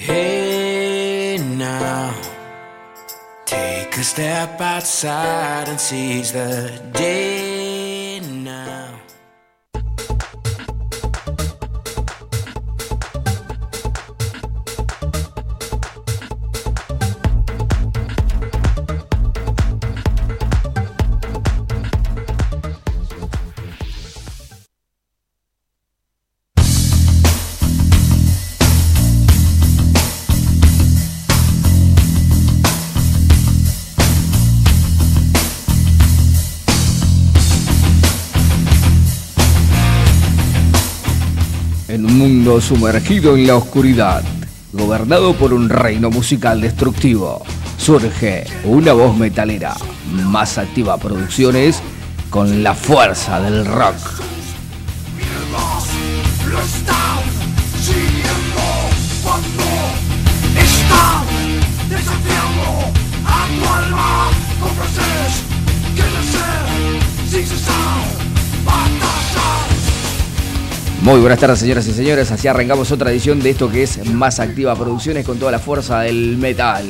Hey now, take a step outside and seize the day sumergido en la oscuridad, gobernado por un reino musical destructivo, surge una voz metalera, más activa producciones, con la fuerza del rock. Muy buenas tardes, señoras y señores. Así arrancamos otra edición de esto que es Más Activa Producciones con toda la fuerza del metal.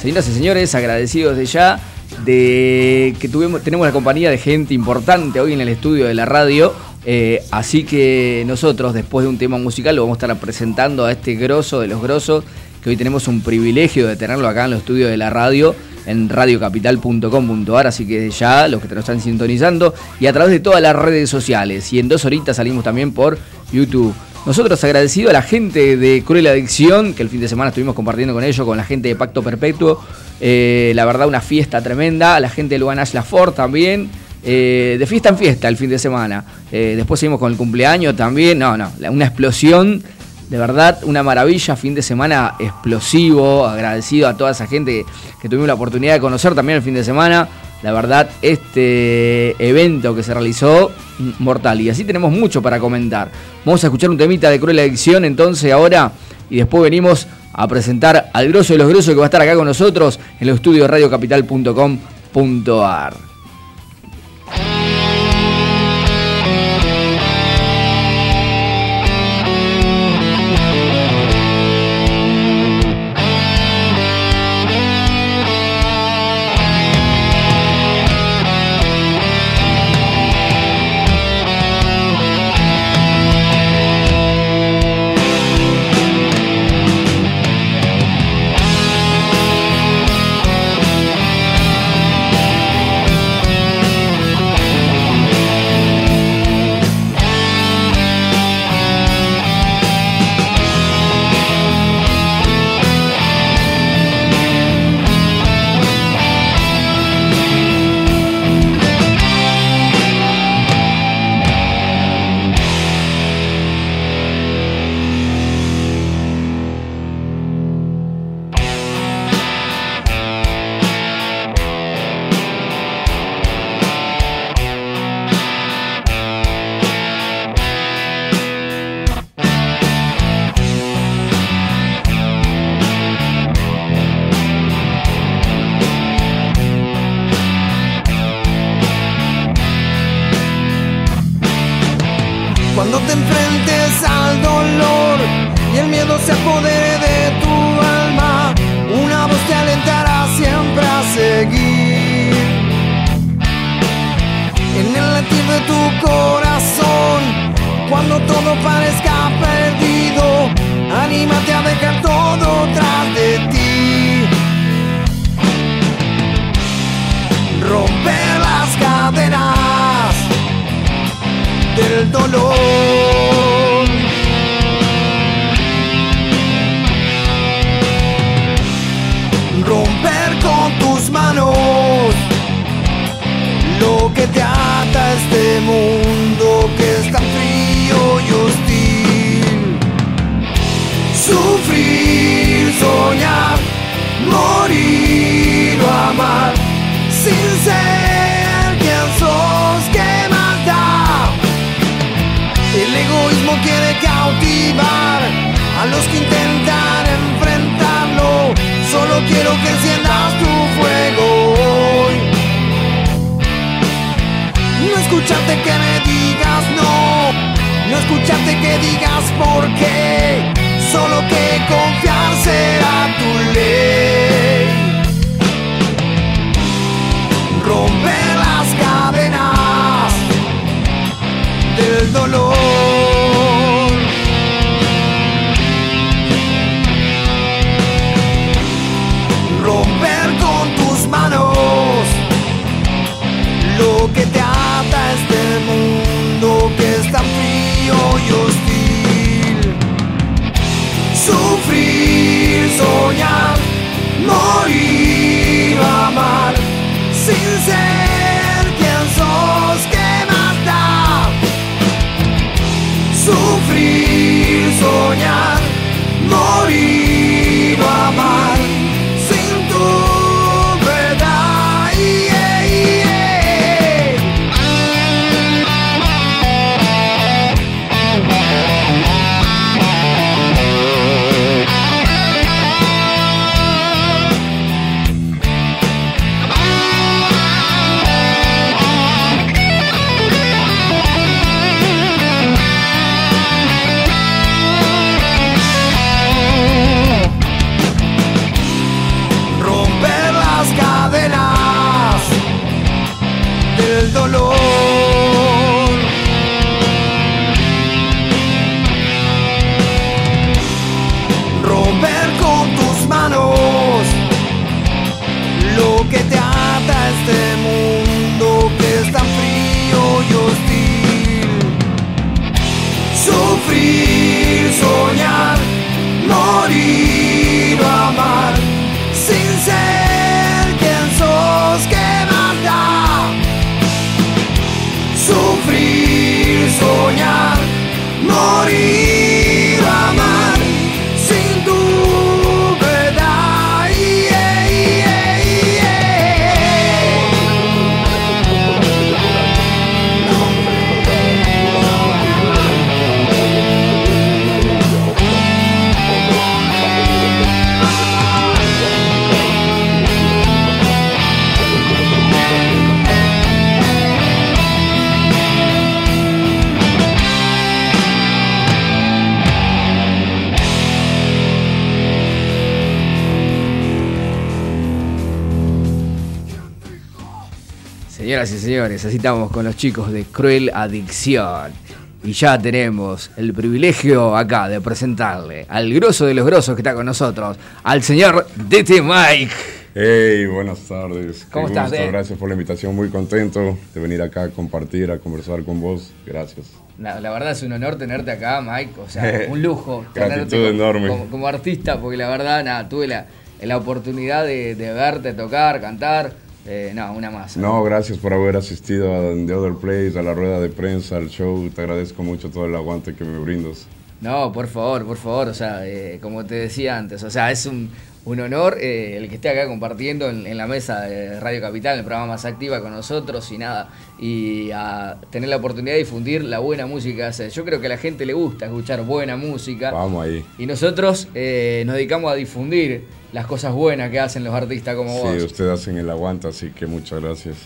Señoras y señores, agradecidos de ya de que tuvimos, tenemos la compañía de gente importante hoy en el estudio de la radio. eh, así que nosotros, después de un tema musical, lo vamos a estar presentando a este grosso de los grosos, que hoy tenemos un privilegio de tenerlo acá en los estudios de la radio, en radiocapital.com.ar. Así que ya, los que te lo están sintonizando, y a través de todas las redes sociales. Y en dos horitas salimos también por YouTube. Nosotros agradecido a la gente de Cruel Adicción, que el fin de semana estuvimos compartiendo con ellos, con la gente de Pacto Perpetuo. Eh, la verdad, una fiesta tremenda. A la gente de Luan Ashla Ford también. Eh, de fiesta en fiesta el fin de semana. Eh, después seguimos con el cumpleaños también. No, no, una explosión. De verdad, una maravilla, fin de semana explosivo, agradecido a toda esa gente que, tuvimos la oportunidad de conocer también el fin de semana. La verdad, este evento que se realizó, mortal. Y así tenemos mucho para comentar. Vamos a escuchar un temita de Cruel Adicción entonces ahora y después venimos a presentar al grosso de los grosos que va a estar acá con nosotros en los estudios radiocapital.com.ar. escucharte que me digas no, no escucharte que digas por qué. solo que confiar será tu Sufrir, soñar, morir, amar, sin ser quien sos, ¿qué más da? Sufrir, soñar, señores, así estamos con los chicos de Cruel Adicción. Y ya tenemos el privilegio acá de presentarle al grosso de los grosos que está con nosotros, al señor DT Mike. Hey, buenas tardes. ¿Cómo Qué estás, gusto? Gracias por la invitación, muy contento de venir acá a compartir, a conversar con vos. Gracias. La, la verdad es un honor tenerte acá, Mike. O sea, un lujo tenerte como, enorme. como- como artista, porque la verdad, nada, tuve la, la oportunidad de, de verte tocar, cantar. Eh, no, una más. No, gracias por haber asistido a The Other Place, a la rueda de prensa, al show. Te agradezco mucho todo el aguante que me brindas. No, por favor, por favor, o sea, eh, como te decía antes, o sea, es un, un honor eh, el que esté acá compartiendo en, en la mesa de Radio Capital, el programa más activa con nosotros y nada, y a tener la oportunidad de difundir la buena música. Yo creo que a la gente le gusta escuchar buena música. Vamos ahí. Y nosotros eh, nos dedicamos a difundir las cosas buenas que hacen los artistas como vos. Sí, ustedes hacen el aguante, así que muchas gracias.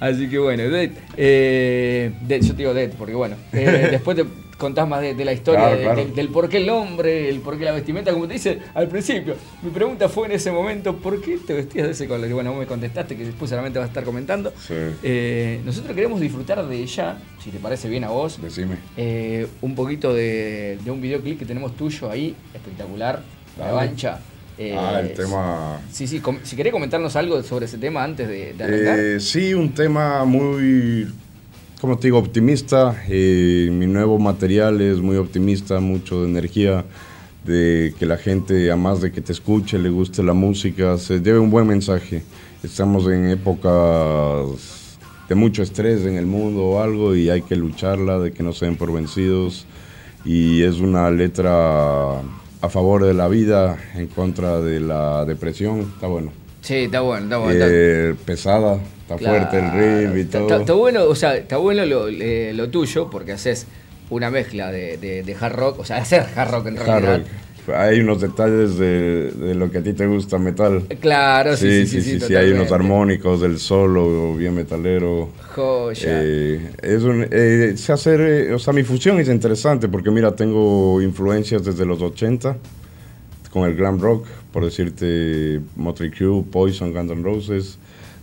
Así que bueno, Det, eh, yo te digo Det, porque bueno, eh, después te contás más de, de la historia, Claro, de- claro. de- del por qué el nombre, el por qué la vestimenta, como te dice al principio. Mi pregunta fue en ese momento, ¿por qué te vestías de ese color? Y bueno, vos me contestaste que después solamente vas a estar comentando. Sí. Eh, nosotros queremos disfrutar de ella, si te parece bien a vos, Decime. eh, un poquito de, de un videoclip que tenemos tuyo ahí, espectacular, La. Revancha. Eh, ah, el tema Sí, sí, si querés comentarnos algo sobre ese tema antes de, de arrancar. Sí, un tema muy, como te digo, optimista. Eh, mi nuevo material es muy optimista, mucho de energía, de que la gente, a más de que te escuche, le guste la música, se lleve un buen mensaje. Estamos en épocas de mucho estrés en el mundo o algo y hay que lucharla, de que no se den por vencidos. Y es una letra a favor de la vida, en contra de la depresión. Está bueno. Sí, está bueno, está bueno. está- Eh, pesada, está fuerte el riff y todo. Está, está bueno, o sea, está bueno lo, eh, lo tuyo porque haces una mezcla de, de- de hard rock, o sea, hacer hard rock en Hard realidad. rock. hay unos detalles de, de lo que a ti te gusta metal. Claro, sí, Sí, sí, sí, sí, hay unos armónicos del solo bien metalero. Joya. Eh, es un, eh, hacer, eh, o sea, mi fusión es interesante porque mira, tengo influencias desde los 80 con el glam rock, por decirte Motley Crue, Poison, Guns N' Roses.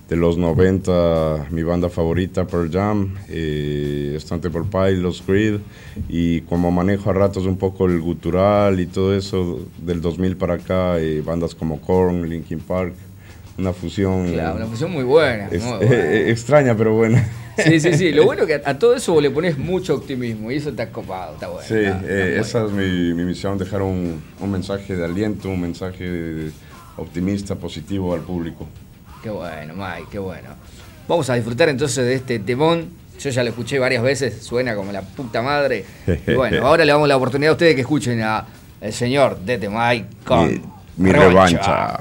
De los 90, mi banda favorita, Pearl Jam, eh, Stone Temple Pilots, Creed, y como manejo a ratos un poco el gutural y todo eso, del 2000 para acá, eh, bandas como Korn, Linkin Park, una fusión Claro, una fusión muy buena. es- muy eh, buena. eh, extraña, pero buena. Sí, sí, sí. Lo bueno es que a, a todo eso le pones mucho optimismo y eso está copado, está bueno. Sí, está- está eh, bueno. esa es mi, mi misión, dejar un, un mensaje de aliento, un mensaje optimista, positivo al público. Qué bueno, Mike, qué bueno. Vamos a disfrutar entonces de este temón. Yo ya lo escuché varias veces, suena como la puta madre. Y bueno, ahora le damos la oportunidad a ustedes que escuchen a el señor Dete Mike con mi mi revancha.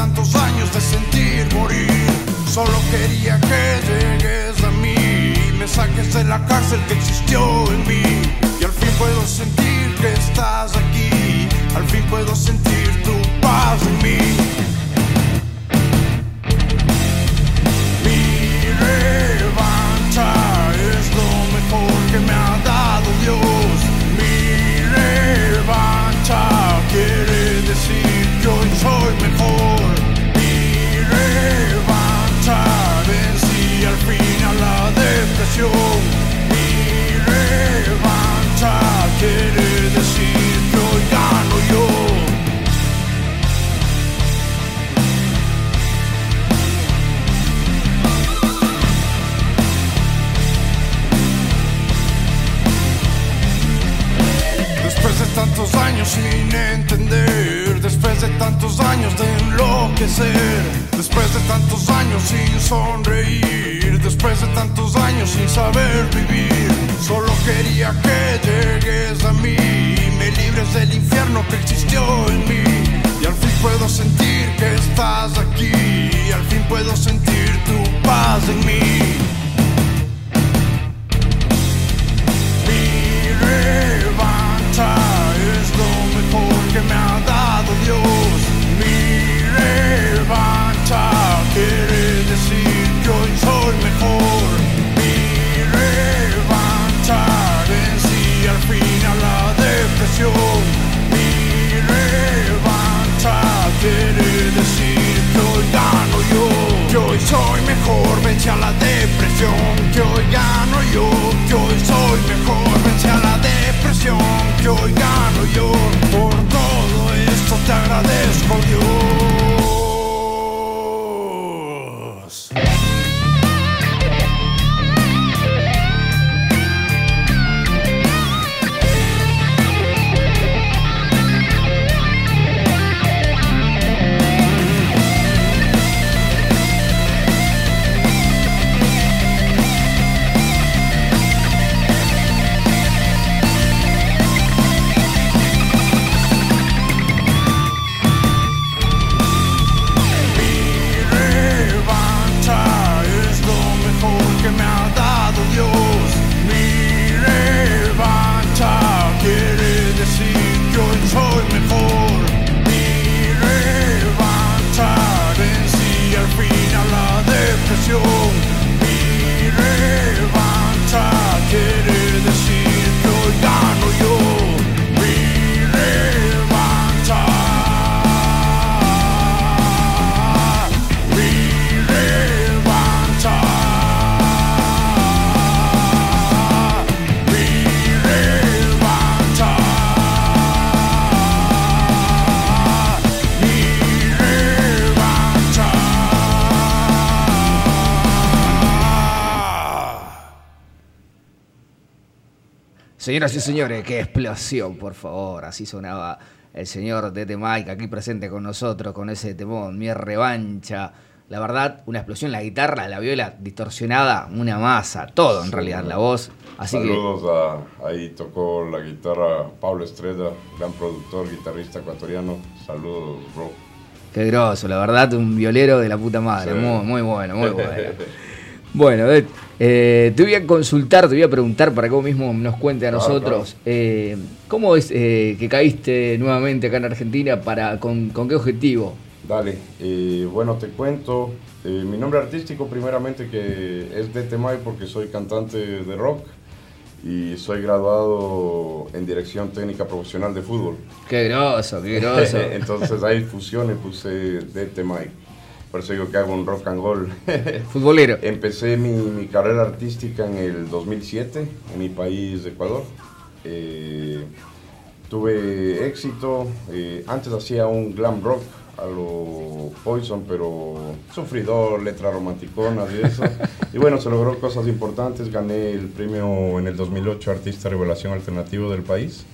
Tantos años de sentir morir, solo quería que llegues a mí, me saques de la cárcel que existió en mí, y al fin puedo sentir que estás aquí, al fin puedo sentir tu paz en mí. Tantos años sin entender, después de tantos años de enloquecer, después de tantos años sin sonreír, después de tantos años sin saber vivir, solo quería que llegues a mí, me libres del infierno que existió en mí, y al fin puedo sentir que estás aquí, y al fin puedo sentir tu paz en mí. Mejor que me ha dado Dios. Mi revancha Señoras y señores, qué explosión, por favor. Así sonaba el señor Tete Mike aquí presente con nosotros con ese temón, mi revancha. La verdad, una explosión, la guitarra, la viola distorsionada, una masa, todo en realidad, la voz. Así Saludos a, ahí tocó la guitarra Pablo Estrella, gran productor, guitarrista ecuatoriano. Saludos, bro. Qué groso, la verdad, un violero de la puta madre, muy, muy bueno, muy bueno. bueno, eh, te voy a consultar, te voy a preguntar para que vos mismo nos cuente a nosotros, eh, ¿cómo es eh, que caíste nuevamente acá en Argentina? Para, con, con qué objetivo? Dale, bueno, te cuento. Mi nombre artístico, primeramente, que es de Temay porque soy cantante de rock y soy graduado en Dirección Técnica Profesional de Fútbol. Qué groso, qué groso. Entonces hay fusiones, puse de Temay. Por eso digo que hago un rock and roll. Futbolero. Empecé mi, mi, carrera artística en el 2007 en mi país, Ecuador. Eh, tuve éxito. antes hacía un glam rock a lo Poison, pero sufridor, letra romanticona y eso. y bueno, se logró cosas importantes. Gané el premio en el 2008 Artista Revelación Alternativo del país.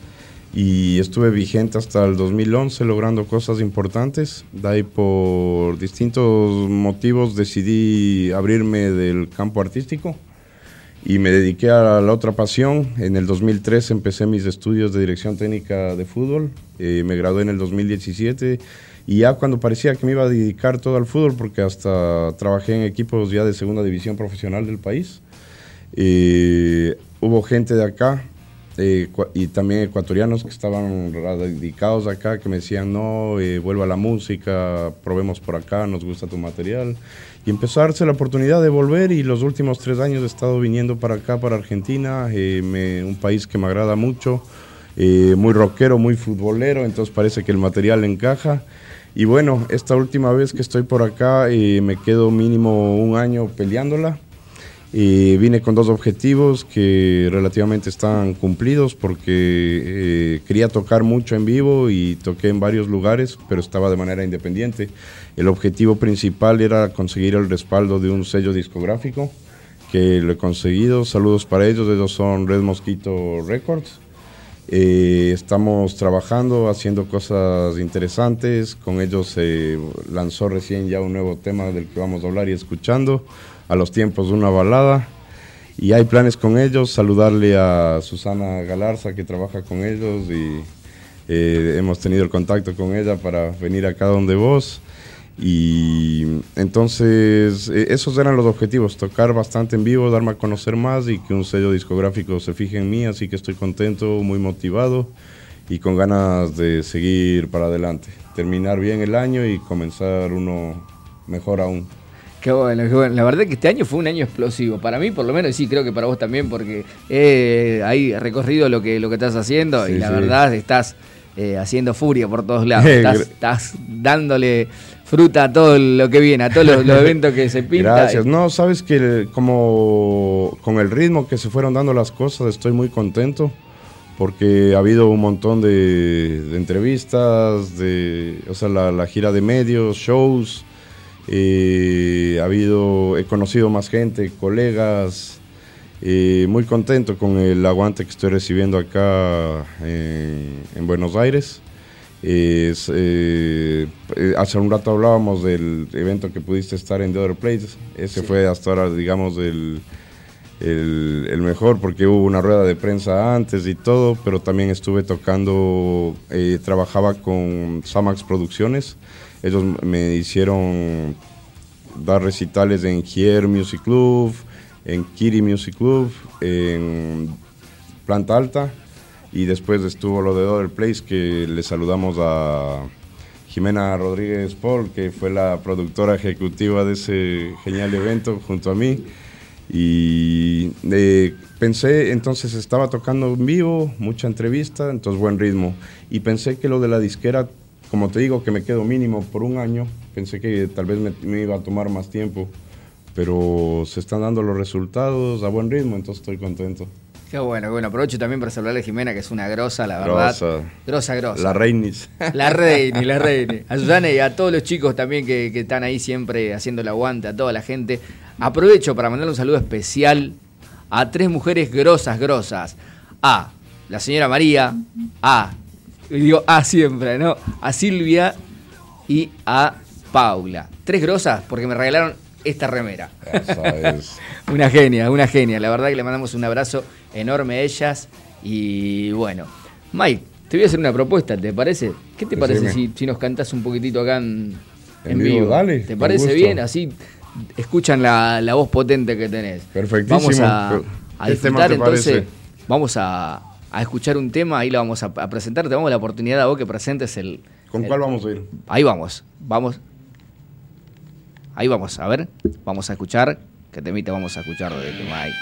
Y estuve vigente hasta el 2011 logrando cosas importantes. De ahí por distintos motivos decidí abrirme del campo artístico y me dediqué a la otra pasión. En el 2003 empecé mis estudios de dirección técnica de fútbol. Eh, me gradué en el 2017 y ya cuando parecía que me iba a dedicar todo al fútbol, porque hasta trabajé en equipos ya de segunda división profesional del país, eh, hubo gente de acá eh, y también ecuatorianos que estaban dedicados acá, que me decían, no, eh, vuelva a la música, probemos por acá, nos gusta tu material. Y empezó a darse la oportunidad de volver y los últimos tres años he estado viniendo para acá, para Argentina, un país que me agrada mucho, muy rockero, muy futbolero, entonces parece que el material encaja. Y bueno, esta última vez que estoy por acá eh, me quedo mínimo un año peleándola. Vine con dos objetivos que relativamente están cumplidos porque eh, quería tocar mucho en vivo y toqué en varios lugares, pero estaba de manera independiente. El objetivo principal era conseguir el respaldo de un sello discográfico, que lo he conseguido. Saludos para ellos, ellos son Red Mosquito Records. Eh, estamos trabajando, haciendo cosas interesantes. Con ellos se lanzó recién ya un nuevo tema del que vamos a hablar y escuchando. A los tiempos de una balada. Y hay planes con ellos. Saludarle a Susana Galarza que trabaja con ellos y eh, hemos tenido el contacto con ella para venir acá donde vos. Y entonces e, esos eran los objetivos, tocar bastante en vivo, darme a conocer más y que un sello discográfico se fije en mí, así que estoy contento, muy motivado y con ganas de seguir para adelante, terminar bien el año y comenzar uno mejor aún. Qué bueno, qué bueno. La verdad es que este año fue un año explosivo. Para mí, por lo menos, sí, creo que para vos también, porque he ahí recorrido lo que, lo que estás haciendo y la verdad estás eh, haciendo furia por todos lados. estás dándole fruta a todo lo que viene, a todos los, eventos que se pintan. Gracias. No, sabes que como con el ritmo que se fueron dando las cosas, estoy muy contento porque ha habido un montón de, entrevistas, de, o sea, la, gira de medios, shows. Eh, ha habido, he conocido más gente, colegas, eh, muy contento con el aguante que estoy recibiendo acá en Buenos Aires. Es, eh, hace un rato hablábamos del evento que pudiste estar en The Other Place. Ese fue hasta ahora, digamos, el, el, mejor porque hubo una rueda de prensa antes y todo, pero también estuve tocando, eh, trabajaba con Samax Producciones. Ellos me hicieron dar recitales en Here Music Club, en Kiri Music Club, en Planta Alta y después estuvo lo de Other Place, que le saludamos a Jimena Rodríguez Paul, que fue la productora ejecutiva de ese genial evento junto a mí. Y eh, pensé, entonces estaba tocando en vivo, mucha entrevista, entonces buen ritmo. Y pensé que lo de la disquera, como te digo, que me quedo mínimo por un año, pensé que tal vez me, me iba a tomar más tiempo, pero se están dando los resultados a buen ritmo, entonces estoy contento. Qué bueno, bueno. Aprovecho también para saludarle a Jimena, que es una grosa, la verdad. Grosa. Grosa, grosa. La Reinis. La Reinis, la Reinis. A Susana y a todos los chicos también que, están ahí siempre haciendo el aguante, a toda la gente. Aprovecho para mandarle un saludo especial a tres mujeres grosas, grosas. A la señora María, a, digo a siempre, ¿no? A Silvia y a Paula. Tres grosas porque me regalaron esta remera. una genia, una genia. La verdad que le mandamos un abrazo enorme a ellas. Y bueno, Mike, te voy a hacer una propuesta, ¿te parece? ¿Qué te parece si, si, nos cantas un poquitito acá en, en, vivo? Dale, ¿Te parece bien? Así escuchan la, la, voz potente que tenés. Perfectísimo. Vamos a, a disfrutar entonces. Vamos a, a, escuchar un tema, ahí lo vamos a, presentar. Te damos la oportunidad a vos que presentes el. ¿Con cuál vamos a ir? Ahí vamos, vamos. Ahí vamos, a ver, vamos a escuchar. Que temita vamos a escuchar de Mike.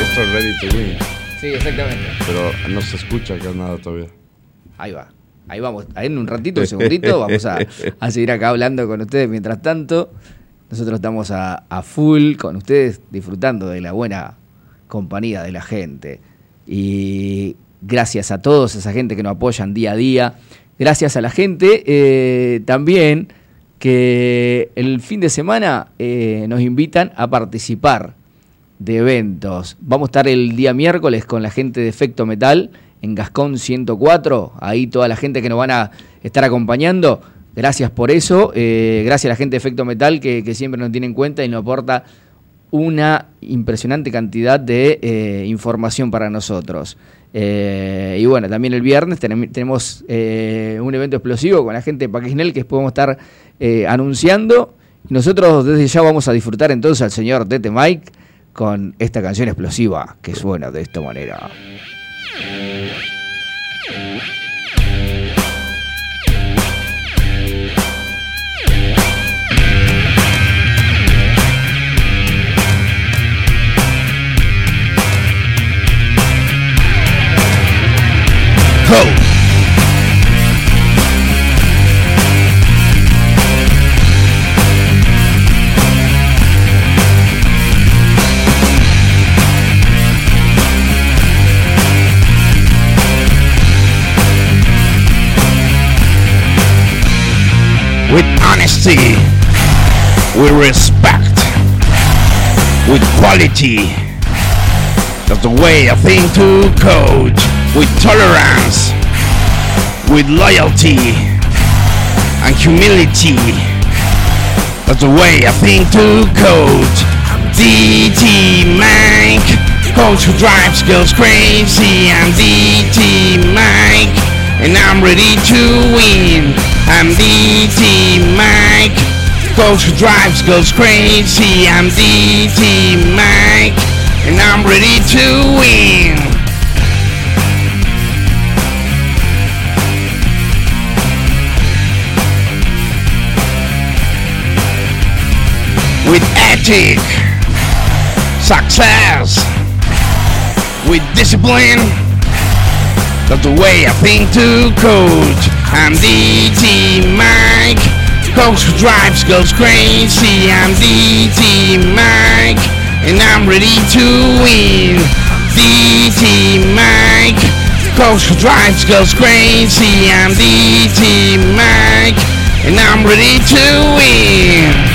Esto es Ready to Win. Sí, exactamente. Pero no se escucha acá nada todavía. Ahí va. Ahí vamos. Ahí en un ratito, un segundito, vamos a, a, seguir acá hablando con ustedes. Mientras tanto, nosotros estamos a, full con ustedes, disfrutando de la buena compañía de la gente. Y gracias a todos, esa gente que nos apoyan día a día. Gracias a la gente eh, también que el fin de semana eh, nos invitan a participar de eventos. Vamos a estar el día miércoles con la gente de Efecto Metal en Gascón 104. Ahí toda la gente que nos van a estar acompañando. Gracias por eso. Eh, gracias a la gente de Efecto Metal que, siempre nos tiene en cuenta y nos aporta una impresionante cantidad de eh, información para nosotros. Eh, y bueno, también el viernes tenemos un evento explosivo con la gente de Paquisnel que podemos estar anunciando. Nosotros desde ya vamos a disfrutar entonces al señor Tete Mike con esta canción explosiva que suena de esta manera. With honesty, with respect, with quality. That's the way I think to coach. With tolerance, with loyalty, and humility. That's the way I think to coach. DT Mike, coach who drives girls crazy. I'm DT Mike, and I'm ready to win. I'm DT Mike, coach who drives girls crazy. I'm DT Mike, and I'm ready to win. With ethic, success, with discipline. That's the way I think to coach. I'm DT Mike, coach who drives girls crazy. I'm DT Mike, and I'm ready to win. DT Mike, coach who drives girls crazy. I'm DT Mike, and I'm ready to win.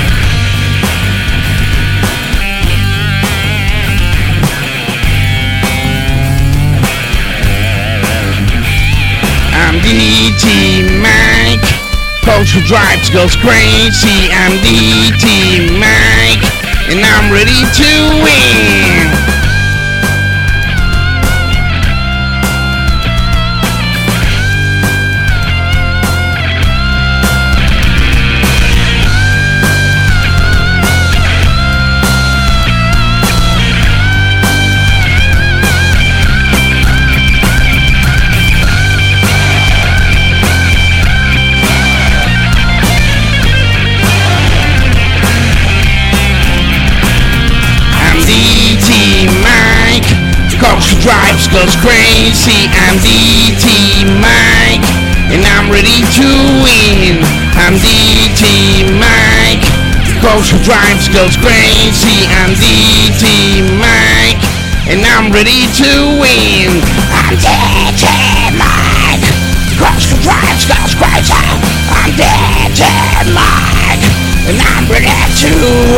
DT Mike. Coach who drives goes crazy. I'm DT Mike. And I'm ready to win. Goes crazy. I'm DT Mike. And I'm ready to win. I'm DT Mike. Coach who drives goes crazy. I'm DT Mike. And I'm ready to win. I'm DT Mike. Coach who drives goes crazy. I'm DT Mike. And I'm ready to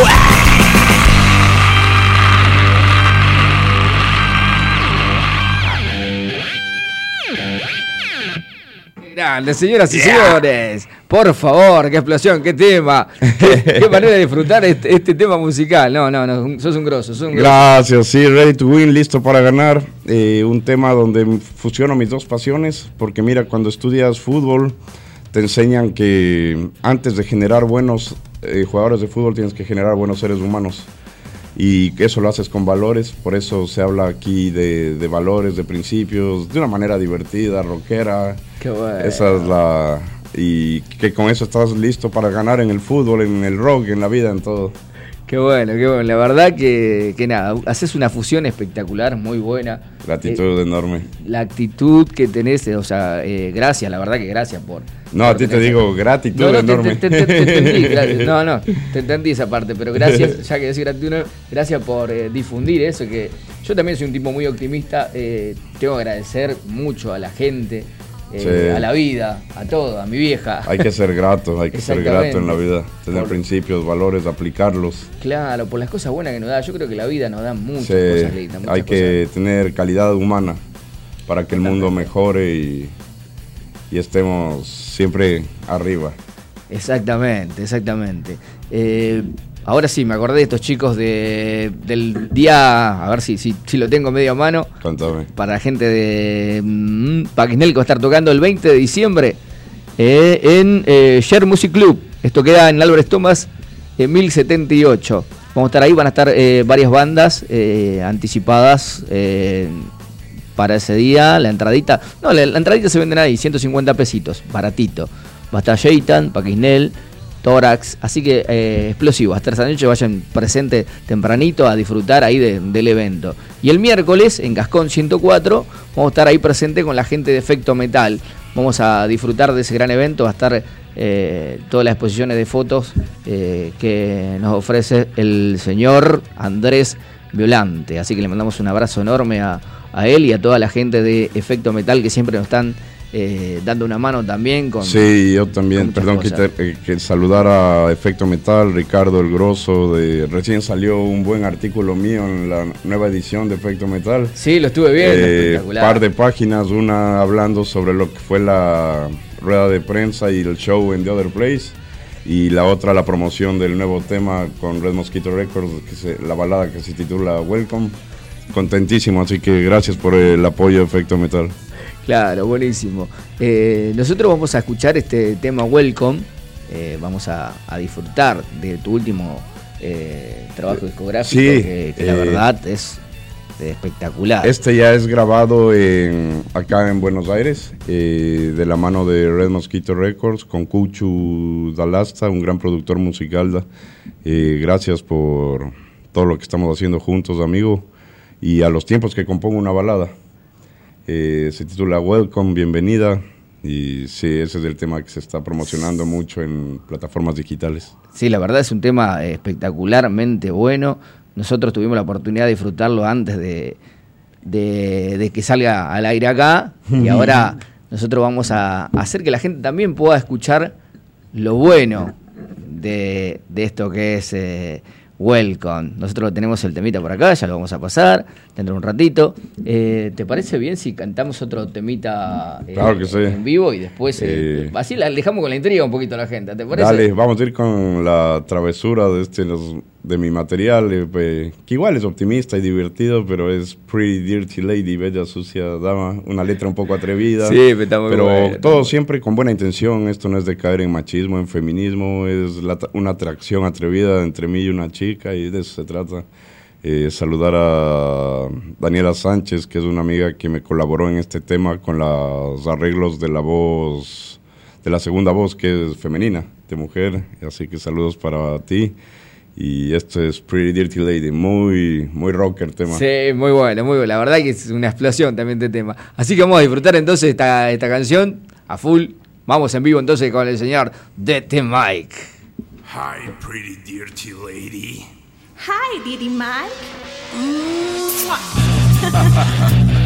Grande, señoras y señores. Por favor, qué explosión, qué tema. Qué, qué manera de disfrutar este, este tema musical. No, no, no, sos un grosso, sos un grosso. Gracias, sí, Ready to Win, listo para ganar. Eh, un tema donde fusiono mis dos pasiones, porque mira, cuando estudias fútbol, te enseñan que antes de generar buenos eh, jugadores de fútbol, tienes que generar buenos seres humanos. Y que eso lo haces con valores, por eso se habla aquí de, de valores, de principios, de una manera divertida, rockera. Qué bueno. Esa es la... Y que con eso estás listo para ganar en el fútbol, en el rock, en la vida, en todo. Qué bueno, qué bueno. La verdad que, que nada, haces una fusión espectacular, muy buena. Gratitud Eh, enorme. la actitud que tenés, eh, o sea, eh, gracias, la verdad que gracias por. No, a ti te esa- digo gratitud No, no, te, enorme. te- te- te entendí, gracias. no, no, te entendí esa parte, pero gracias, ya que decir gratitud, gracias por eh, difundir eso, que yo también soy un tipo muy optimista, eh, tengo que agradecer mucho a la gente, eh, Sí. a la vida, a todo, a mi vieja. Hay que ser grato, hay que ser grato en la vida, tener Por- principios, valores, aplicarlos. Claro, por las cosas buenas que nos da, yo creo que la vida nos da muchas Sí, cosas lindas, muchas hay que tener calidad humana para que el mundo mejore y, y estemos siempre arriba. Exactamente, exactamente. Eh, ahora sí, me acordé de estos chicos de, del día, a ver si, si, si lo tengo medio a mano, Contame. para la gente de mm, va a estar tocando el 20 de diciembre eh, en eh, Share Music Club. Esto queda en Álvarez Tomás, en 1078. Vamos a estar ahí, van a estar eh, varias bandas eh, anticipadas para ese día. La entradita, no, la, la entradita se venden ahí, 150 pesitos, baratito. Va a estar Jeitan, Paquisnel, Tórax, así que eh, explosivo. Hasta esa noche vayan presente tempranito a disfrutar ahí de- del evento. Y el miércoles en Gascón 104 vamos a estar ahí presente con la gente de Efecto Metal. Vamos a disfrutar de ese gran evento, va a estar eh, todas las exposiciones de fotos eh, que nos ofrece el señor Andrés Violante. Así que le mandamos un abrazo enorme a, a él y a toda la gente de Efecto Metal que siempre nos están eh, dando una mano también con... Sí, yo también, perdón que, cosas. te- que saludar a Efecto Metal, Ricardo el Grosso, de, recién salió un buen artículo mío en la nueva edición de Efecto Metal. Sí, lo estuve viendo, Eh, espectacular. par de páginas, una hablando sobre lo que fue la rueda de prensa y el show en The Other Place, y la otra la promoción del nuevo tema con Red Mosquito Records, que se- la balada que se titula Welcome. Contentísimo, así que gracias por el apoyo de Efecto Metal. Claro, buenísimo. Eh, nosotros vamos a escuchar este tema Welcome. eh, vamos a, a disfrutar de tu último eh, trabajo discográfico, Sí, que, que la verdad es espectacular. Este ya es grabado en, acá en Buenos Aires, eh, de la mano de Red Mosquito Records, con Cuchu Dalasta, un gran productor musical. Eh, gracias por todo lo que estamos haciendo juntos, amigo, y a los tiempos que compongo una balada. Eh, se titula Welcome, bienvenida, y sí, ese es el tema que se está promocionando mucho en plataformas digitales. Sí, la verdad es un tema eh, espectacularmente bueno. Nosotros tuvimos la oportunidad de disfrutarlo antes de, de- de que salga al aire acá y ahora nosotros vamos a hacer que la gente también pueda escuchar lo bueno de, de esto que es eh, Welcome. Nosotros tenemos el temita por acá, ya lo vamos a pasar dentro de un ratito. Eh, ¿Te parece bien si cantamos otro temita eh, Claro que sí. en vivo y después... eh, Eh, así la dejamos con la intriga un poquito a la gente, ¿te parece? Dale, vamos a ir con la travesura de, este, los- de mi material, eh, pe- que igual es optimista y divertido, pero es Pretty Dirty Lady, Bella Sucia Dama, una letra un poco atrevida. Sí, pero está muy pero está todo muy siempre con buena intención, esto no es de caer en machismo, en feminismo, es la una atracción atrevida entre mí y una chica y de eso se trata. Eh, saludar a Daniela Sánchez, que es una amiga que me colaboró en este tema con los arreglos de la voz, de la segunda voz que es femenina, de mujer. Así que saludos para ti. Y esto es Pretty Dirty Lady, muy, muy rocker tema. Sí, muy bueno, muy bueno. La verdad que es una explosión también este tema. Así que vamos a disfrutar entonces esta, esta canción a full. Vamos en vivo entonces con el señor Dete Mike. Hi, pretty dirty lady. Hi, Didi Mike.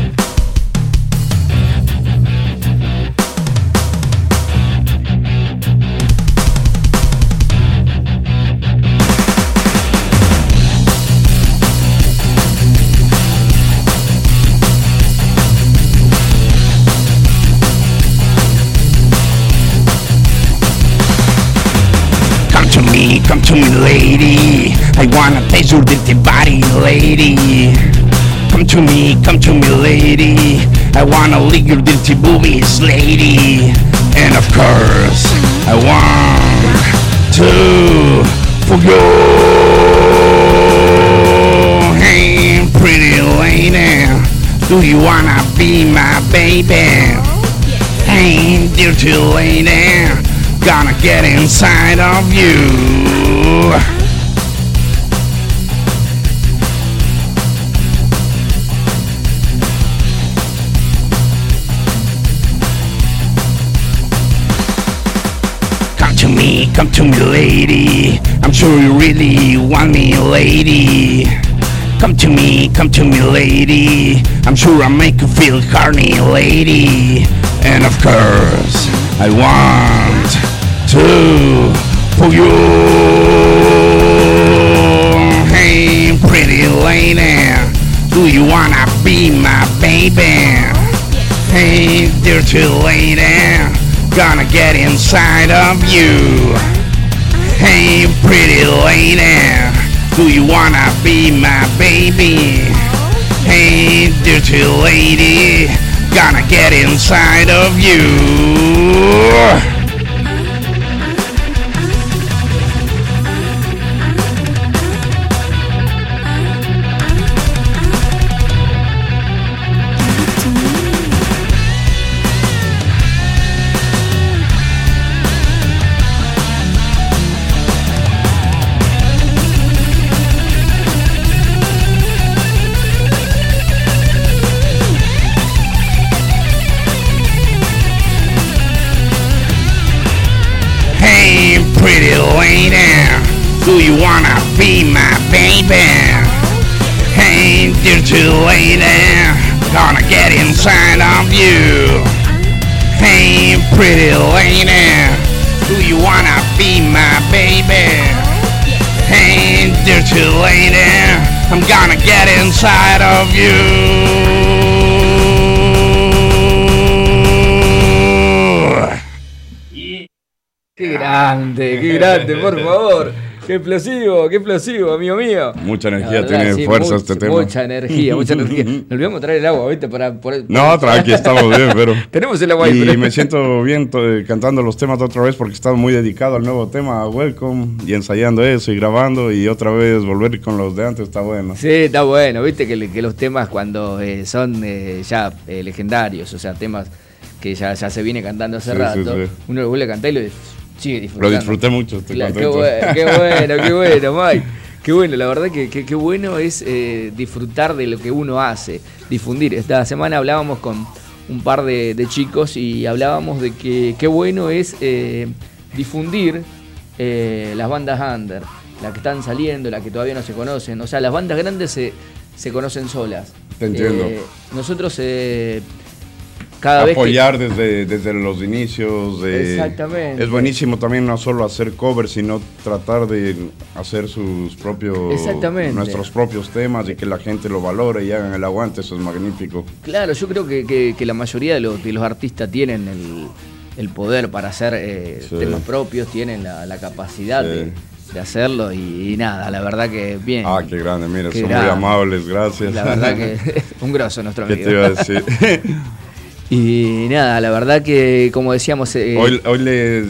come to me, lady. I wanna taste your dirty body, lady. Come to me, come to me, lady. I wanna lick your dirty boobies, lady. And of course, I want to for you. Hey, pretty lady, do you wanna be my baby? Oh, hey, dirty lady, gonna get inside of you. Come to me, come to me, lady. I'm sure you really want me, lady. Come to me, come to me, lady. I'm sure I'll make you feel horny, lady. And of course, I want to for you. Hey, pretty lady, do you wanna be my baby? Hey, dirty lady, gonna get inside of you. Hey, pretty lady, do you wanna be my baby? Hey, dirty lady, gonna get inside of you. Be my baby? Hey, dirty lady, gonna get inside of you. Hey, pretty lady, do you wanna be my baby? Hey, dirty lady, I'm gonna get inside of you. Qué grande, qué grande, por favor. Qué explosivo, qué explosivo, amigo mío. Mucha energía, verdad, tiene sí, fuerza este tema. Mucha energía, mucha energía. Nos olvidamos traer el agua, ¿viste? Para, por- No, tranqui, estamos bien, pero... Tenemos el agua ahí, Y pero- me siento bien eh, cantando los temas otra vez porque estaba muy dedicado al nuevo tema, Welcome, y ensayando eso y grabando y otra vez volver con los de antes está bueno. Sí, está bueno, viste que, los temas cuando eh, son eh, ya eh, legendarios, o sea, temas que ya, ya se viene cantando hace Sí, rato, sí. uno lo vuelve a cantar y lo sigue Lo disfrutando. disfruté mucho, Claro, qué, bueno, qué bueno, qué bueno, Mike. Qué bueno, la verdad que que- qué bueno es eh, disfrutar de lo que uno hace, difundir. Esta semana hablábamos con un par de, de chicos y hablábamos de que qué bueno es eh, difundir eh, las bandas under, las que están saliendo, las que todavía no se conocen. O sea, las bandas grandes se, se conocen solas. Te entiendo. Nosotros cada vez que... Apoyar desde, desde los inicios. de- Exactamente. Es buenísimo también no solo hacer covers, sino tratar de hacer sus propios. Exactamente. Nuestros propios temas y que la gente lo valore y hagan el aguante, eso es magnífico. Claro, yo creo que, que- que la mayoría de los, de los artistas tienen el, el poder para hacer eh, Sí. temas propios, tienen la, la capacidad Sí. de, de hacerlo y, y nada, la verdad que bien. Ah, qué grande, mira, Qué son grande. muy amables, gracias. La verdad que un grosso nuestro ¿Qué amigo. te iba a decir? Y nada, la verdad que como decíamos... eh, Hoy, hoy les,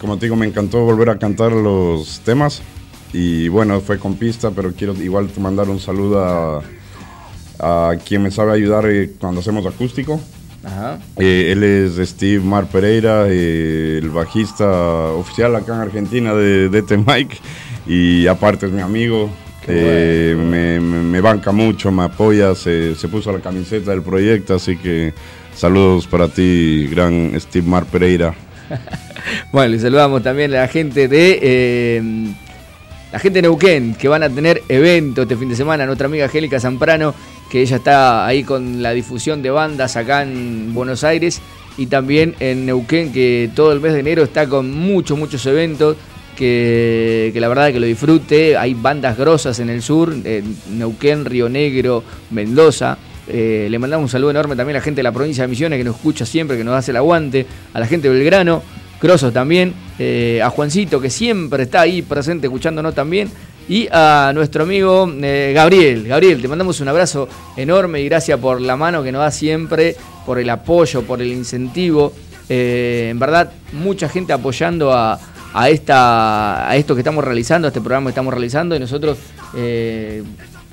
como te digo, me encantó volver a cantar los temas. Y bueno, fue con pista, pero quiero igual mandar un saludo a, a quien me sabe ayudar eh, cuando hacemos acústico. ajá. Eh, él es Steve Mar Pereira, eh, el bajista oficial acá en Argentina de DT Mike. Y aparte es mi amigo. eh, me, me- me banca mucho, me apoya, se, se puso la camiseta del proyecto, así que saludos para ti, gran Steve Mar Pereira. Bueno, le saludamos también a la gente de eh, la gente de Neuquén, que van a tener evento este fin de semana. Nuestra amiga Angélica Zamprano, que ella está ahí con la difusión de bandas acá en Buenos Aires. Y también en Neuquén, que todo el mes de enero está con muchos, muchos eventos. Que, que la verdad que lo disfrute. Hay bandas grosas en el sur, en Neuquén, Río Negro, Mendoza. Eh, le mandamos un saludo enorme también a la gente de la provincia de Misiones que nos escucha siempre, que nos hace el aguante. A la gente de Belgrano, grosos también, eh, a Juancito que siempre está ahí presente escuchándonos también, y a nuestro amigo eh, Gabriel. Gabriel, te mandamos un abrazo enorme y gracias por la mano que nos da siempre, por el apoyo, por el incentivo. En verdad, mucha gente apoyando a, esta, a esto que estamos realizando, a este programa que estamos realizando, y nosotros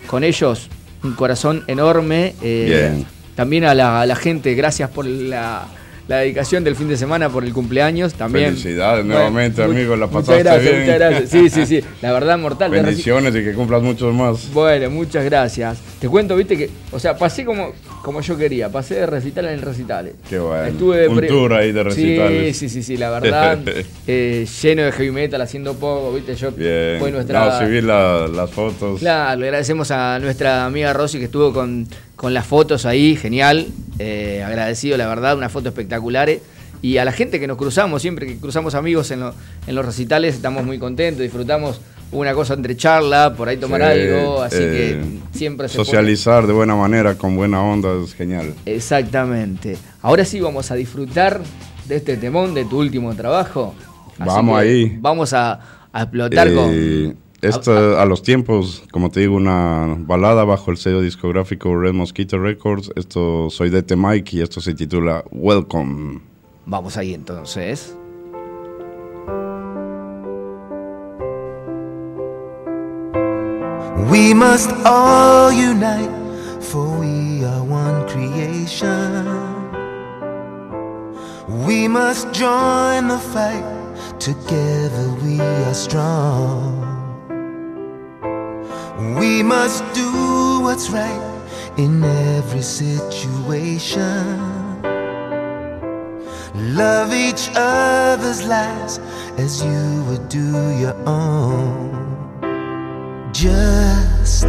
con ellos un corazón enorme. eh, Bien. También a la, a la gente, gracias por la, la dedicación del fin de semana, por el cumpleaños. También. Felicidades nuevamente, amigo, la muchas pasaste gracias, bien. Muchas gracias. Sí, sí, sí. La verdad, mortal. Bendiciones y que cumplas muchos más. bueno, muchas gracias. Te cuento, viste que, o sea, pasé como, como yo quería, pasé de recital en recital. Qué bueno. Estuve Un pre- tour ahí de Sí, recitales. sí, sí, sí, la verdad. eh, lleno de heavy metal, haciendo poco, viste, yo Bien. fue nuestra. No, sí vi la- las fotos. Claro, le agradecemos a nuestra amiga Rosy que estuvo con, con las fotos ahí, genial. eh, agradecido, la verdad, unas fotos espectaculares. Y a la gente que nos cruzamos, siempre que cruzamos amigos en, lo- en los recitales, estamos muy contentos, disfrutamos una cosa entre charla, por ahí tomar Sí, algo, así eh, que siempre se Socializar de buena manera, con buena onda, es genial. Exactamente. Ahora sí vamos a disfrutar de este temón de tu último trabajo. Así Vamos ahí. Vamos a, a explotar Eh, con. Esto, a los tiempos, como te digo, una balada bajo el sello discográfico Red Mosquito Records. Esto soy de Mike y esto se titula Welcome. Vamos ahí entonces. We must all unite, for we are one creation. We must join the fight, together we are strong. We must do what's right in every situation. Love each other's lives as you would do your own. Just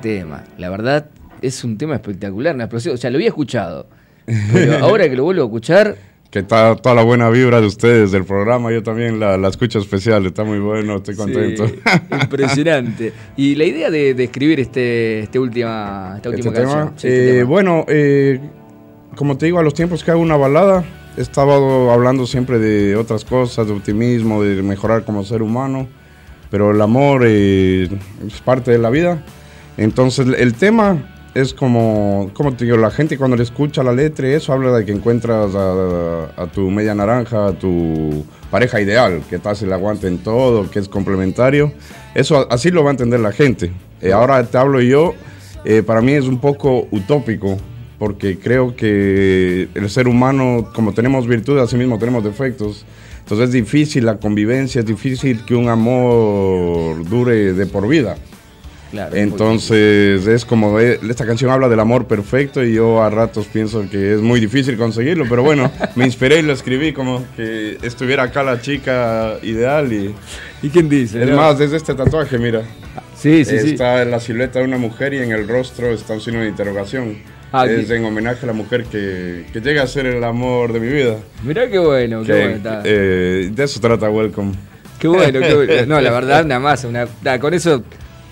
tema. La verdad, es un tema espectacular, una explosión. O sea, lo había escuchado. Pero ahora que lo vuelvo a escuchar, Que está toda la buena vibra de ustedes del programa, yo también la, la escucho especial, está muy bueno, estoy contento. Sí, impresionante. Y la idea de, de escribir este, este última, esta última Este canción. tema, sí, este eh, tema. bueno, eh, como te digo, a los tiempos que hago una balada, he estado hablando siempre de otras cosas, de optimismo, de mejorar como ser humano, pero el amor eh, es parte de la vida. Entonces el tema es como, como te digo, la gente cuando le escucha la letra y eso habla de que encuentras a, a tu media naranja, a tu pareja ideal, que te hace el aguante en todo, que es complementario. Eso así lo va a entender la gente. Eh, ahora te hablo yo, eh, para mí es un poco utópico, porque creo que el ser humano, como tenemos virtudes, así mismo tenemos defectos. Entonces es difícil la convivencia, es difícil que un amor dure de por vida. Claro, Entonces es como, eh, esta canción habla del amor perfecto y yo a ratos pienso que es muy difícil conseguirlo, pero bueno, me inspiré y lo escribí como que estuviera acá la chica ideal y ¿Y quién dice? es no? más, desde este tatuaje, mira, Sí, sí, sí. está en la silueta de una mujer y en el rostro está un signo de interrogación. Ah, es aquí. en homenaje a la mujer que, que llega a ser el amor de mi vida. Mirá qué bueno, qué Que, bueno. está. eh, de eso trata Welcome. Qué bueno, qué bueno. No, la verdad, nada más. Una, con eso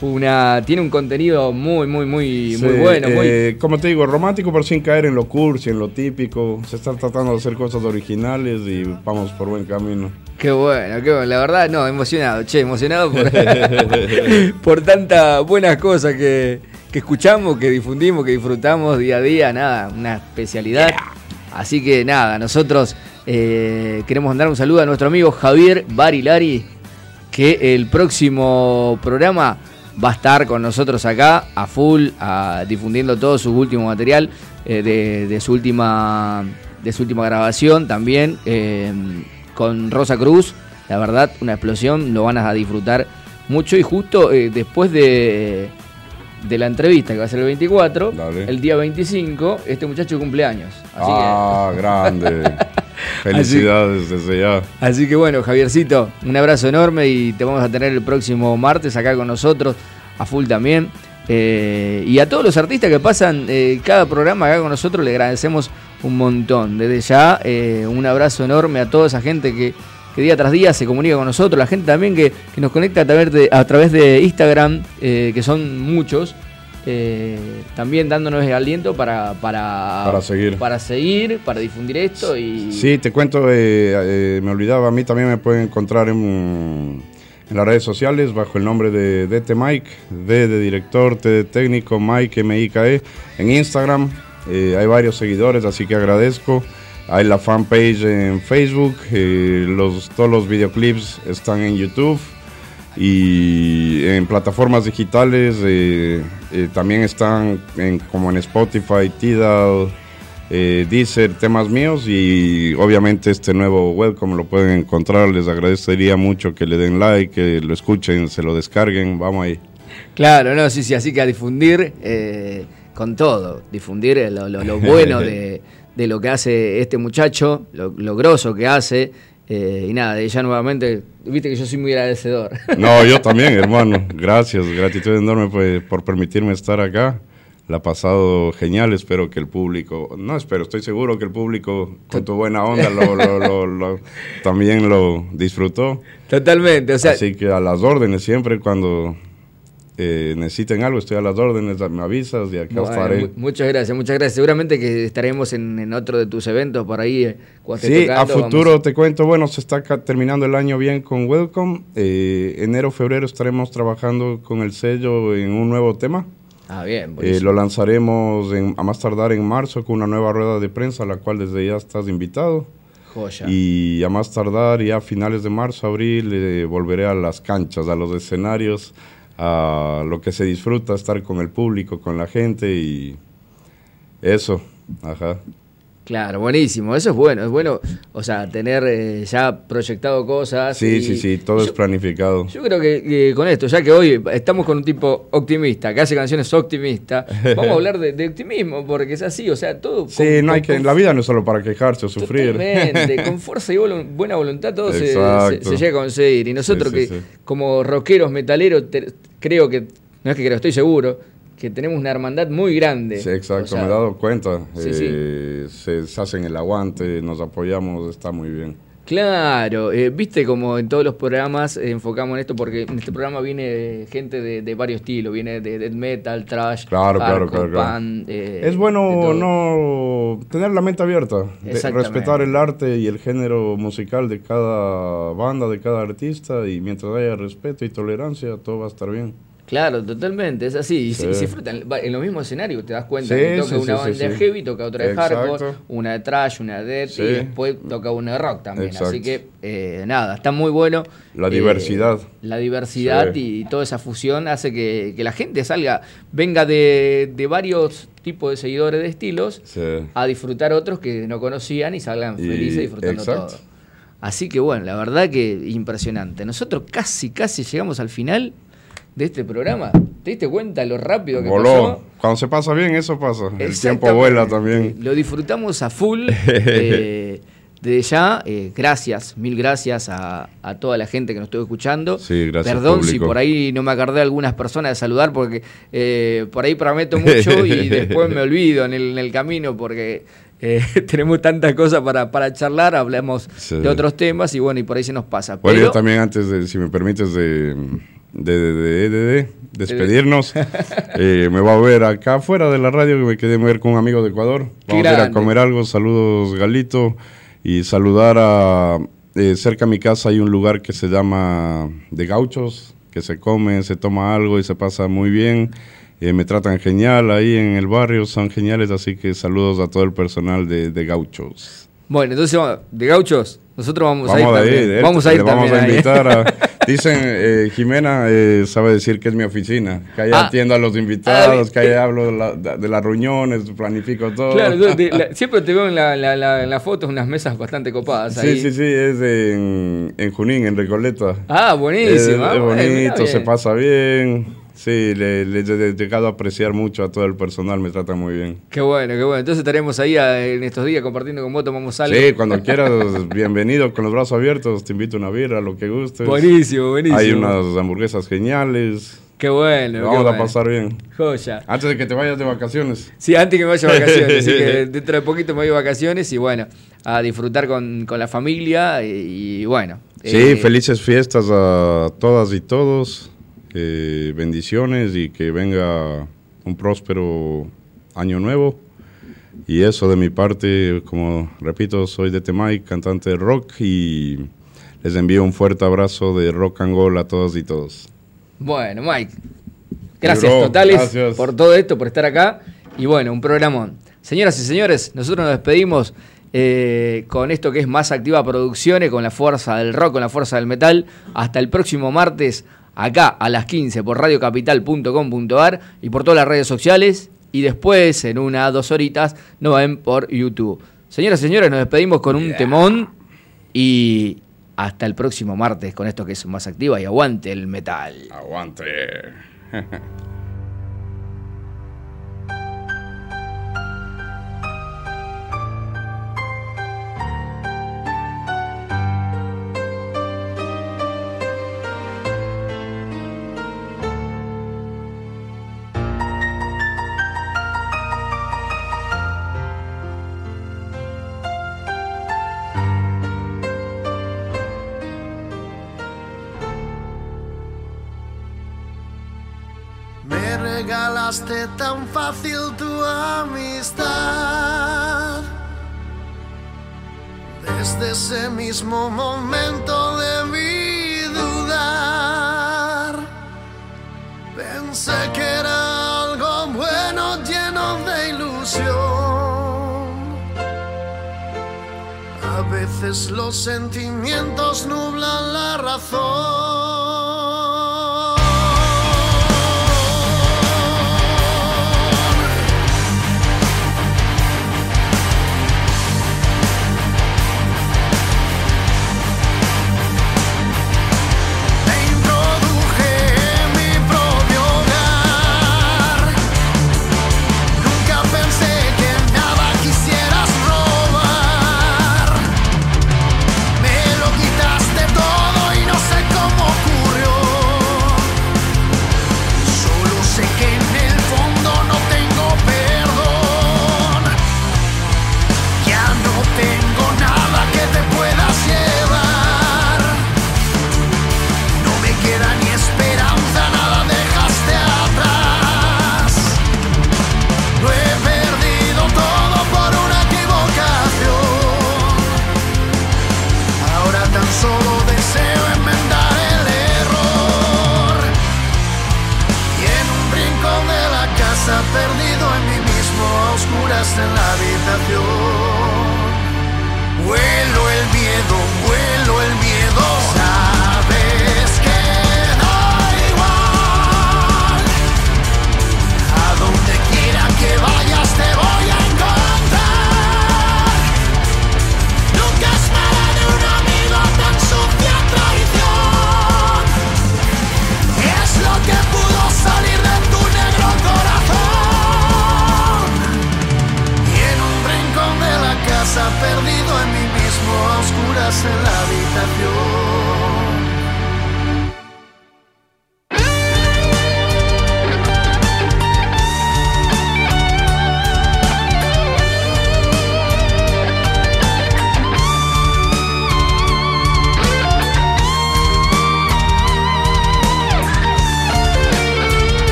una, tiene un contenido muy, muy, muy, muy bueno. muy, eh, como te digo, romántico pero sin caer en lo cursi, en lo típico. Se está tratando de hacer cosas originales y vamos por buen camino. Qué bueno, qué bueno. La verdad, no, emocionado, che, emocionado por, por tantas buenas cosas que, que escuchamos, que difundimos, que disfrutamos día a día. Nada, una especialidad. Así que nada, nosotros eh, queremos mandar un saludo a nuestro amigo Javier Barilari, que el próximo programa va a estar con nosotros acá a full, a- difundiendo todo su último material eh, de, de su última de su última grabación también eh, con Rosa Cruz. La verdad, una explosión, lo van a disfrutar mucho y justo eh, después de, de la entrevista que va a ser el 24, Dale. el día 25, este muchacho cumple años. Así que ah, grande. Felicidades desde ya. Así que bueno, Javiercito, un abrazo enorme y te vamos a tener el próximo martes acá con nosotros, a full también. Eh, y a todos los artistas que pasan eh, cada programa acá con nosotros, le agradecemos un montón. Desde ya, eh, un abrazo enorme a toda esa gente que, que día tras día se comunica con nosotros, la gente también que, que nos conecta a través de, a través de Instagram, que son muchos. Eh, también dándonos el aliento para, para, Para seguir. para seguir, para difundir esto y Sí, te cuento, eh, eh, me olvidaba, a mí también me pueden encontrar en, en las redes sociales bajo el nombre de DT Mike, D de director, T de técnico, Mike M-I-K-E, en Instagram. eh, hay varios seguidores, así que agradezco. Hay la fanpage en Facebook, eh, los, todos los videoclips están en YouTube y en plataformas digitales eh, eh, también están en- como en Spotify, Tidal, eh, Deezer, temas míos y obviamente este nuevo welcome lo pueden encontrar. Les agradecería mucho que le den like, que lo escuchen, se lo descarguen. Vamos ahí. Claro, no, sí, sí, así que a difundir eh, con todo, difundir lo, lo- lo bueno de, de lo que hace este muchacho, lo, lo grosso que hace, eh, y nada, ya nuevamente, viste que yo soy muy agradecedor. No, yo también, hermano. Gracias, gratitud enorme pues, por permitirme estar acá. La ha pasado genial, espero que el público, no espero, estoy seguro que el público con tu buena onda lo- lo- lo- lo- también lo disfrutó. Totalmente, o sea, Así que a las órdenes siempre cuando eh, necesiten algo, estoy a las órdenes, me avisas y acá estaré. mu- muchas gracias, muchas gracias. Seguramente que estaremos en, en otro de tus eventos por ahí. eh, Sí, a tocando, futuro vamos te cuento, bueno, se está terminando el año bien con Welcome. Eh, enero, febrero estaremos trabajando con el sello en un nuevo tema. a- Ah, bien, Eh, lo lanzaremos en- a más tardar en marzo con una nueva rueda de prensa, a la cual desde ya estás invitado. joya. Y a más tardar, ya a finales de marzo, abril, eh, volveré a las canchas, a los escenarios, a lo que se disfruta, estar con el público, con la gente y eso. Ajá. Claro, buenísimo, eso es bueno, es bueno, o sea, tener eh, ya proyectado cosas. Sí, y- sí, sí, todo es planificado. Yo creo que, con esto, ya que hoy estamos con un tipo optimista, que hace canciones optimistas, vamos a hablar de, de optimismo, porque es así, o sea, todo... Sí, con- no hay con- que, en la vida no es solo para quejarse o sufrir. Totalmente, con fuerza y buena voluntad todo se, se- Exacto. se llega a conseguir. Y nosotros Sí, sí, que sí. como rockeros, metaleros, te- creo que, no es que creo, estoy seguro, que tenemos una hermandad muy grande. Sí, exacto, O sea, me he dado cuenta. Sí, sí. Eh, Se, se hacen el aguante, nos apoyamos, está muy bien. Claro, eh, viste como en todos los programas eh, enfocamos en esto porque en este programa viene gente de, de varios estilos, viene de death metal, trash, Claro, claro, hardcore, claro, claro. pan, eh, Es bueno no tener la mente abierta, de- respetar el arte y el género musical de cada banda, de cada artista y mientras haya respeto y tolerancia todo va a estar bien. Claro, totalmente, es así. Y, Sí. se- y en los mismos escenarios, te das cuenta. Sí, que toca sí, una banda de heavy, toca otra de Exacto. hardcore, una de trash, una de death, y después toca una de rock también. Así que, eh, nada, está muy bueno. La Eh, diversidad. la diversidad y, toda esa fusión hace que, que la gente salga, venga de, de varios tipos de seguidores de estilos a disfrutar otros que no conocían y salgan Y- felices disfrutando exacto. todo. Así que bueno, la verdad que impresionante. Nosotros casi, casi llegamos al final de este programa. ¿Te diste cuenta lo rápido que Voló. pasó? Cuando se pasa bien, eso pasa. El tiempo vuela también. Lo disfrutamos a full. eh, desde ya, eh, gracias, mil gracias a, a toda la gente que nos estuvo escuchando. Sí, gracias, Perdón si por ahí no me acordé de algunas personas de saludar, porque eh, por ahí prometo mucho y después me olvido en el, en el camino, porque eh, tenemos tantas cosas para, para charlar, hablamos Sí. de otros temas y bueno, y por ahí se nos pasa. Bueno, Pero- yo también antes de, si me permites, de, de, de- de- de- de despedirnos, eh, me voy a ver acá afuera de la radio, que me quedé a ver con un amigo de Ecuador. Vamos a ir a comer algo, saludos Galito, y saludar a, eh, cerca a mi casa hay un lugar que se llama De Gauchos, que se come, se toma algo y se pasa muy bien. Eh, me tratan genial ahí en el barrio, son geniales, así que saludos a todo el personal de, de Gauchos. Bueno, entonces, vamos- de gauchos, nosotros vamos, Vamos a a ir también. eh, vamos a ir le vamos también a ahí. invitar a... Dicen, eh, Jimena eh, sabe decir que es mi oficina, que ahí Ah. atiendo a los invitados, Ah, que ahí hablo de, la- de las reuniones, planifico todo. Claro, yo te- la- siempre te veo en la, en las fotos unas mesas bastante copadas ahí. Sí, sí, sí, es en, en Junín, en Recoleta. Ah, buenísimo. ah, es mirá bonito, se pasa bien. Sí, le, le he llegado a apreciar mucho a todo el personal, me tratan muy bien. Qué bueno, qué bueno. Entonces estaremos ahí a- en estos días compartiendo con vos, tomamos algo. Sí, cuando quieras, bienvenido con los brazos abiertos, te invito a una birra, lo que gustes. Buenísimo, buenísimo. Hay unas hamburguesas geniales. Qué bueno. Lo qué vamos a bueno. pasar bien. Joya. Antes de que te vayas de vacaciones. Sí, antes que me vaya de vacaciones. así que dentro de poquito me voy de vacaciones y bueno, a disfrutar con, con la familia y, y bueno. Sí, eh, felices fiestas a todas y todos. Eh, bendiciones y que venga un próspero año nuevo. Y eso de mi parte, como repito, soy de Temay, cantante de rock y les envío un fuerte abrazo de rock and roll a todas y todos. Bueno, Mike. Gracias Bro, totales gracias. por todo esto, por estar acá. Y bueno, un programón. Señoras y señores, nosotros nos despedimos eh, con esto que es Más Activa Producciones, con la fuerza del rock, con la fuerza del metal. Hasta el próximo martes, acá a las 15 por radiocapital.com.ar y por todas las redes sociales. Y después, en una dos horitas, nos ven por YouTube. Señoras y señores, nos despedimos con un temón y hasta el próximo martes con esto que es Más Activa y aguante el metal. Aguante. tan fácil tu amistad. Desde ese mismo momento debí dudar. Pensé que era algo bueno lleno de ilusión. A veces los sentimientos nublan la razón.